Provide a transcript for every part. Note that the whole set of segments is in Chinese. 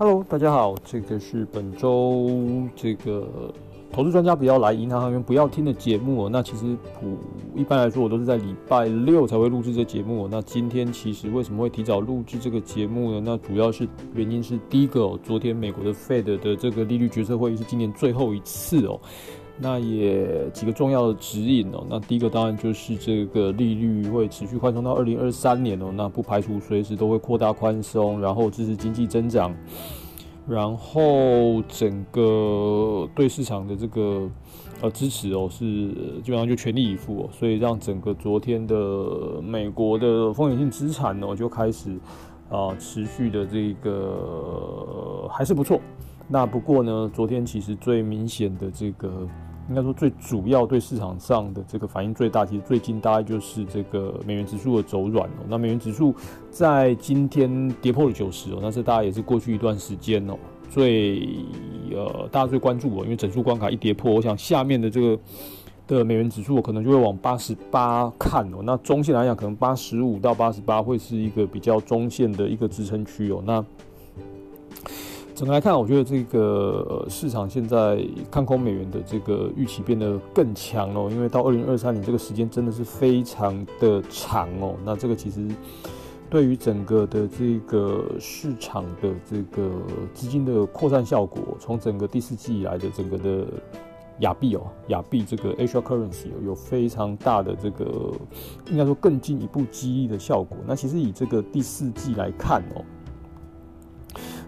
Hello，大家好，这个是本周这个投资专家不要来，银行行员不要听的节目哦。那其实普一般来说，我都是在礼拜六才会录制这节目哦。那今天其实为什么会提早录制这个节目呢？那主要是原因是第一个哦，昨天美国的 Fed 的这个利率决策会议是今年最后一次哦。那也几个重要的指引哦。那第一个当然就是这个利率会持续宽松到二零二三年哦。那不排除随时都会扩大宽松，然后支持经济增长，然后整个对市场的这个呃支持哦是基本上就全力以赴哦。所以让整个昨天的美国的风险性资产哦就开始啊持续的这个还是不错。那不过呢，昨天其实最明显的这个。应该说最主要对市场上的这个反应最大，其实最近大概就是这个美元指数的走软哦。那美元指数在今天跌破了九十哦，那是大家也是过去一段时间哦最呃大家最关注哦，因为整数关卡一跌破，我想下面的这个的美元指数可能就会往八十八看哦。那中线来讲，可能八十五到八十八会是一个比较中线的一个支撑区哦。那整个来看，我觉得这个市场现在看空美元的这个预期变得更强哦，因为到二零二三年这个时间真的是非常的长哦。那这个其实对于整个的这个市场的这个资金的扩散效果，从整个第四季以来的整个的亚币哦，亚币这个 Asia currency 有非常大的这个应该说更进一步激励的效果。那其实以这个第四季来看哦。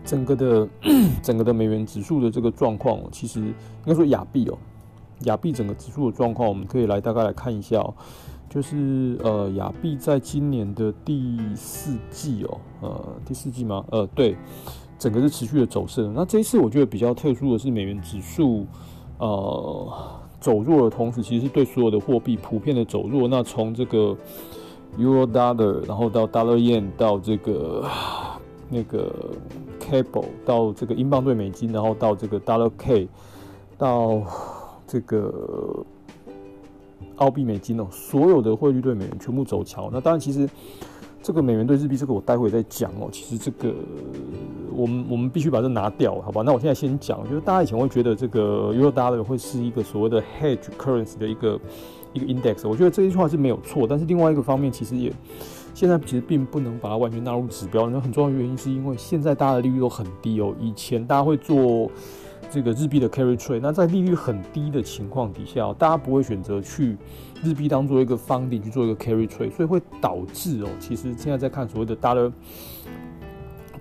整个的 整个的美元指数的这个状况，其实应该说亚币哦，亚币整个指数的状况，我们可以来大概来看一下哦，就是呃亚币在今年的第四季哦，呃第四季吗？呃对，整个是持续的走势。那这一次我觉得比较特殊的是美元指数呃走弱的同时，其实是对所有的货币普遍的走弱。那从这个 Euro Dollar，然后到 Dollar Yen，到这个。那个 cable 到这个英镑兑美金，然后到这个 dollar K，到这个澳币美金哦，所有的汇率对美元全部走强。那当然，其实这个美元对日币，这个我待会再讲哦。其实这个我们我们必须把这拿掉，好吧？那我现在先讲，就是大家以前会觉得这个 Euro Dollar 会是一个所谓的 hedge currency 的一个一个 index，我觉得这一句话是没有错。但是另外一个方面，其实也。现在其实并不能把它完全纳入指标，那很重要的原因是因为现在大家的利率都很低哦。以前大家会做这个日币的 carry trade，那在利率很低的情况底下，大家不会选择去日币当做一个方顶去做一个 carry trade，所以会导致哦，其实现在在看所谓的 dollar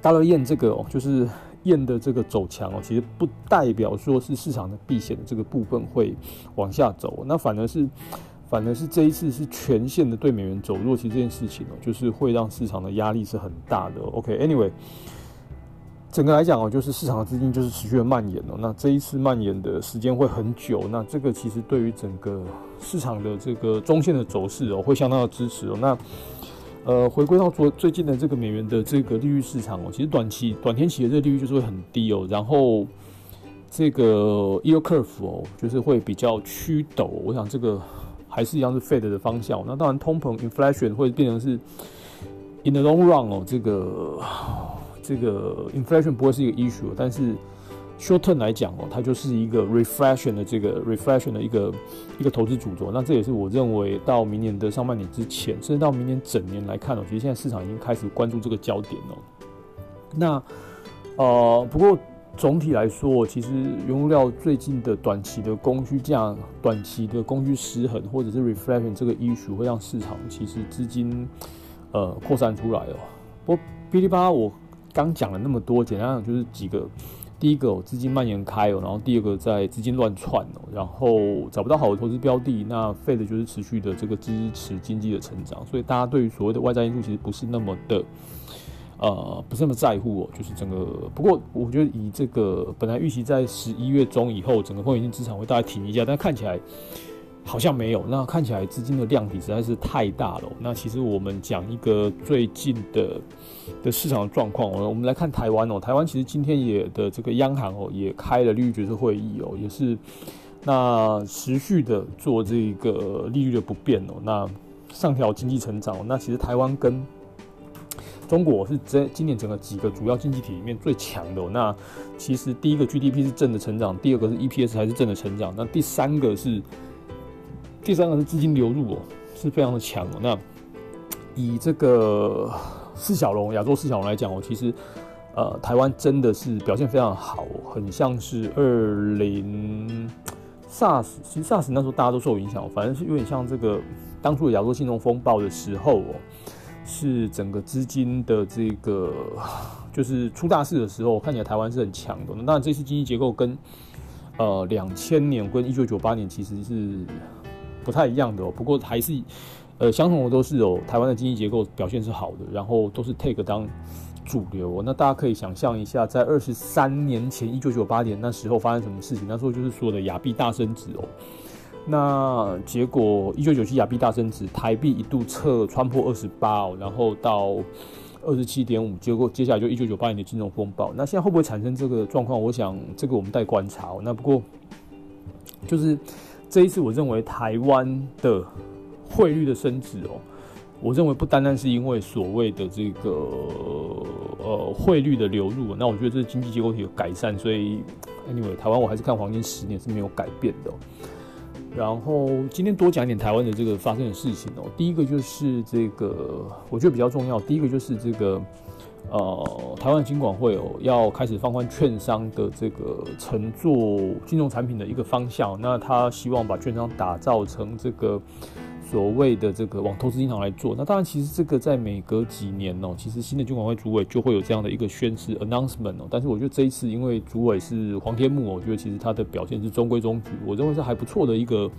dollar yen 这个哦，就是炼的这个走强哦，其实不代表说是市场的避险的这个部分会往下走，那反而是。反而是这一次是全线的对美元走弱，其实这件事情哦，就是会让市场的压力是很大的。OK，Anyway，整个来讲哦，就是市场的资金就是持续的蔓延哦。那这一次蔓延的时间会很久，那这个其实对于整个市场的这个中线的走势哦，会相当的支持哦。那呃，回归到昨最近的这个美元的这个利率市场哦，其实短期短天期的这个利率就是会很低哦，然后这个 yield curve 哦，就是会比较趋陡。我想这个。还是一样是 Fed 的方向，那当然通膨 inflation 会变成是 in the long run 哦，这个这个 inflation 不会是一个 issue，但是 short term 来讲哦，它就是一个 reflection 的这个 reflection 的一个一个投资主轴。那这也是我认为到明年的上半年之前，甚至到明年整年来看哦，其实现在市场已经开始关注这个焦点哦。那呃，不过。总体来说，其实原物料最近的短期的供需价、短期的供需失衡，或者是 reflection 这个因素会让市场其实资金呃扩散出来哦。不过噼里啪啦，我刚讲了那么多，简单讲就是几个：第一个资金蔓延开哦，然后第二个在资金乱窜哦，然后找不到好的投资标的，那废的就是持续的这个支持经济的成长。所以大家对于所谓的外在因素其实不是那么的。呃，不是那么在乎哦，就是整个。不过，我觉得以这个本来预期在十一月中以后，整个风险性资产会大概停一下，但看起来好像没有。那看起来资金的量体实在是太大了。那其实我们讲一个最近的的市场状况哦，我们来看台湾哦，台湾其实今天也的这个央行哦也开了利率决策会议哦，也是那持续的做这个利率的不变哦，那上调经济成长。那其实台湾跟中国是这今年整个几个主要经济体里面最强的。那其实第一个 GDP 是正的成长，第二个是 EPS 还是正的成长，那第三个是第三个是资金流入哦，是非常的强。那以这个四小龙亚洲四小龙来讲哦，其实呃台湾真的是表现非常好，很像是二零 SARS，其实 SARS 那时候大家都受影响，反正是有点像这个当初的亚洲金融风暴的时候哦。是整个资金的这个，就是出大事的时候，看起来台湾是很强的。那，这次经济结构跟呃两千年跟一九九八年其实是不太一样的哦。不过还是呃相同的都是哦，台湾的经济结构表现是好的，然后都是 take 当主流。那大家可以想象一下，在二十三年前一九九八年那时候发生什么事情？那时候就是说的亚币大升值哦。那结果，一九九七亚币大升值，台币一度测穿破二十八哦，然后到二十七点五，结果接下来就一九九八年的金融风暴。那现在会不会产生这个状况？我想这个我们待观察哦。那不过就是这一次，我认为台湾的汇率的升值哦，我认为不单单是因为所谓的这个呃汇率的流入，那我觉得这经济结构体的改善。所以，anyway，台湾我还是看黄金十年是没有改变的。然后今天多讲一点台湾的这个发生的事情哦。第一个就是这个，我觉得比较重要。第一个就是这个，呃，台湾金管会哦要开始放宽券商的这个乘坐金融产品的一个方向。那他希望把券商打造成这个。所谓的这个往投资银行来做，那当然其实这个在每隔几年哦，其实新的监管会主委就会有这样的一个宣誓 announcement 哦。但是我觉得这一次因为主委是黄天木，我觉得其实他的表现是中规中矩，我认为是还不错的一个，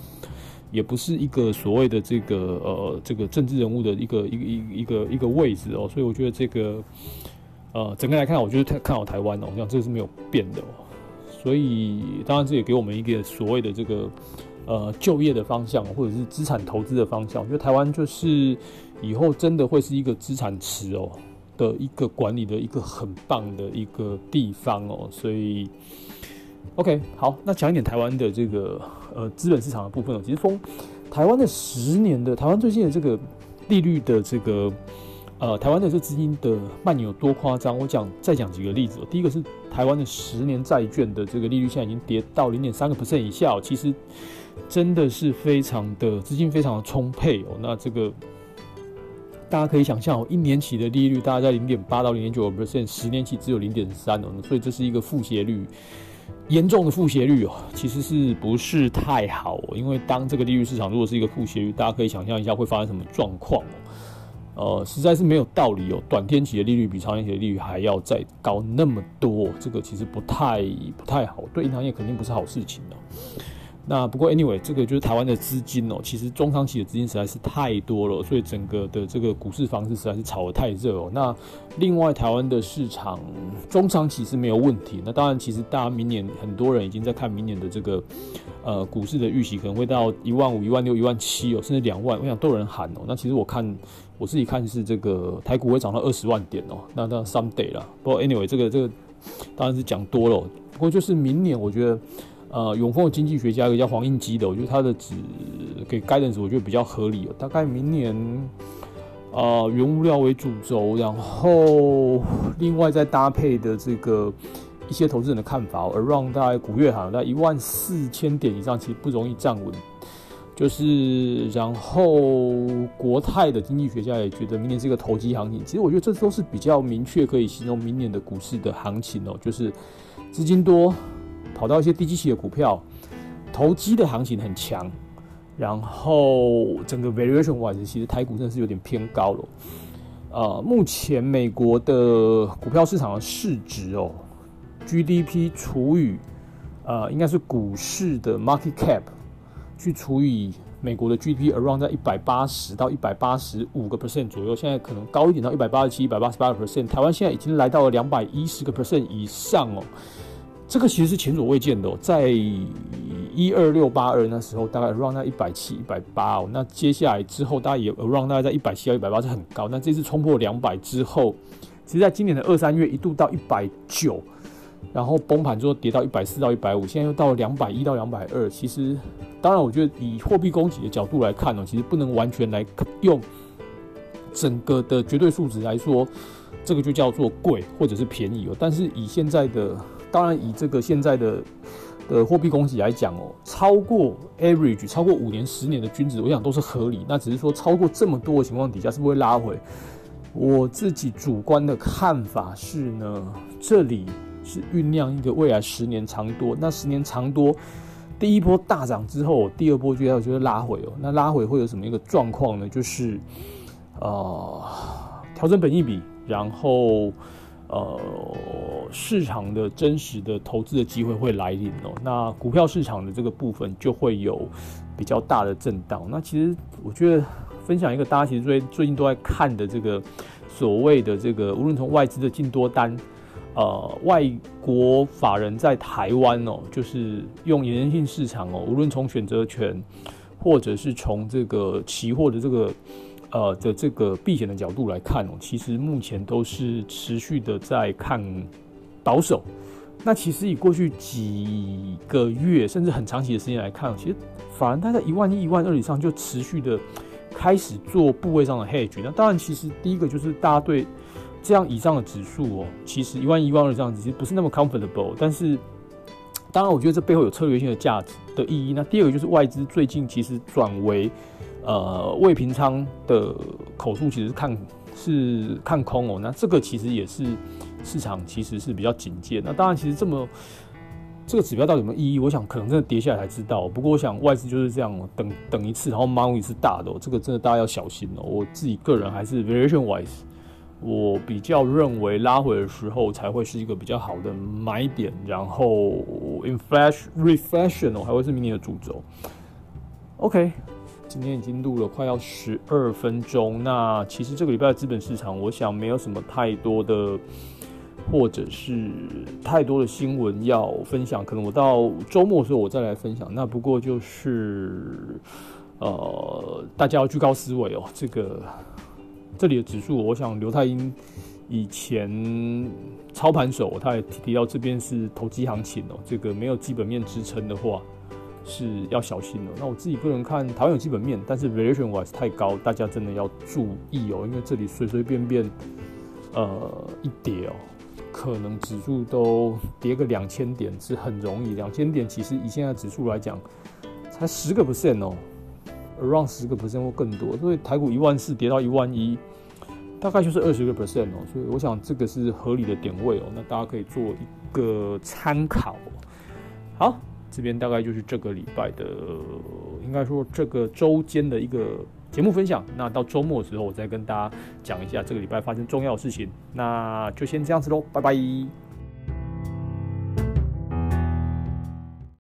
也不是一个所谓的这个呃这个政治人物的一个一个一一个一个位置哦。所以我觉得这个呃整个来看，我觉得看好台湾哦，我想这个是没有变的哦。所以当然这也给我们一个所谓的这个。呃，就业的方向或者是资产投资的方向，我觉得台湾就是以后真的会是一个资产池哦的一个管理的一个很棒的一个地方哦。所以，OK，好，那讲一点台湾的这个呃资本市场的部分哦。其实，从台湾的十年的台湾最近的这个利率的这个呃台湾的这资金的蔓延有多夸张？我讲再讲几个例子。第一个是台湾的十年债券的这个利率现在已经跌到零点三个 percent 以下，其实。真的是非常的资金非常的充沛哦，那这个大家可以想象哦，一年期的利率大概在零点八到零点九 percent，十年期只有零点三哦，所以这是一个负斜率严重的负斜率哦，其实是不是太好？因为当这个利率市场如果是一个负斜率，大家可以想象一下会发生什么状况哦，呃，实在是没有道理哦，短天期的利率比长天期的利率还要再高那么多，这个其实不太不太好，对银行业肯定不是好事情哦。那不过，anyway，这个就是台湾的资金哦，其实中长期的资金实在是太多了，所以整个的这个股市方式实在是炒得太热哦。那另外，台湾的市场中长期是没有问题。那当然，其实大家明年很多人已经在看明年的这个呃股市的预期可能会到一万五、一万六、一万七哦，甚至两万，我想都有人喊哦。那其实我看我自己看是这个台股会涨到二十万点哦。那那 someday 啦，不过 anyway，这个这个当然是讲多了。不过就是明年，我觉得。呃，永丰的经济学家一个叫黄应基的，我觉得他的指给 guidance 我觉得比较合理哦。大概明年，呃，原物料为主轴，然后另外再搭配的这个一些投资人的看法，而让大概古月行在一万四千点以上其实不容易站稳。就是然后国泰的经济学家也觉得明年是一个投机行情。其实我觉得这都是比较明确可以形容明年的股市的行情哦，就是资金多。跑到一些低基期的股票，投机的行情很强，然后整个 variation wise 其实台股真的是有点偏高了。呃，目前美国的股票市场的市值哦，GDP 除以呃应该是股市的 market cap 去除以美国的 GDP，around 在一百八十到一百八十五个 percent 左右，现在可能高一点到一百八十七、一百八十八个 percent。台湾现在已经来到了两百一十个 percent 以上哦。这个其实是前所未见的，在一二六八二那时候，大概 around 在一百七、一百八哦。那接下来之后，大概也 around 大概在一百七到一百八是很高。那这次冲破两百之后，其实在今年的二三月一度到一百九，然后崩盘之后跌到一百四到一百五，现在又到了两百一到两百二。其实，当然，我觉得以货币供给的角度来看呢，其实不能完全来用整个的绝对数值来说。这个就叫做贵或者是便宜哦。但是以现在的，当然以这个现在的的货币供给来讲哦，超过 average 超过五年、十年的均值，我想都是合理。那只是说超过这么多的情况底下，是不是会拉回？我自己主观的看法是呢，这里是酝酿一个未来十年长多。那十年长多，第一波大涨之后，第二波就要就是拉回哦。那拉回会有什么一个状况呢？就是呃调整本益比，然后呃市场的真实的投资的机会会来临哦。那股票市场的这个部分就会有比较大的震荡。那其实我觉得。分享一个大家其实最最近都在看的这个所谓的这个，无论从外资的进多单，呃，外国法人在台湾哦，就是用延性市场哦，无论从选择权，或者是从这个期货的这个呃的这个避险的角度来看哦，其实目前都是持续的在看保守。那其实以过去几个月甚至很长期的时间来看，其实法人它在一万一、一万二以上就持续的。开始做部位上的 hedge，那当然，其实第一个就是大家对这样以上的指数哦，其实一万一万二这样子，其实不是那么 comfortable。但是，当然，我觉得这背后有策略性的价值的意义。那第二个就是外资最近其实转为呃未平仓的口数，其实看是看空哦。那这个其实也是市场其实是比较警戒。那当然，其实这么。这个指标到底有没有意义？我想可能真的跌下来才知道。不过我想外资就是这样，等等一次，然后猫一次大的，这个真的大家要小心哦。我自己个人还是 variation wise，我比较认为拉回的时候才会是一个比较好的买点，然后 inflation reflection 哦还会是明年的主轴。OK，今天已经录了快要十二分钟，那其实这个礼拜的资本市场，我想没有什么太多的。或者是太多的新闻要分享，可能我到周末的时候我再来分享。那不过就是，呃，大家要居高思维哦。这个这里的指数，我想刘太英以前操盘手，他也提到这边是投机行情哦。这个没有基本面支撑的话，是要小心的。那我自己个人看，台湾有基本面，但是 valuation wise 太高，大家真的要注意哦，因为这里随随便便，呃，一跌哦。可能指数都跌个两千点是很容易，两千点其实以现在指数来讲，才十个 percent 哦，around 十个 percent 或更多，所以台股一万四跌到一万一，大概就是二十个 percent 哦，所以我想这个是合理的点位哦，那大家可以做一个参考。好，这边大概就是这个礼拜的，应该说这个周间的一个。节目分享，那到周末的时候，我再跟大家讲一下这个礼拜发生重要的事情。那就先这样子喽，拜拜。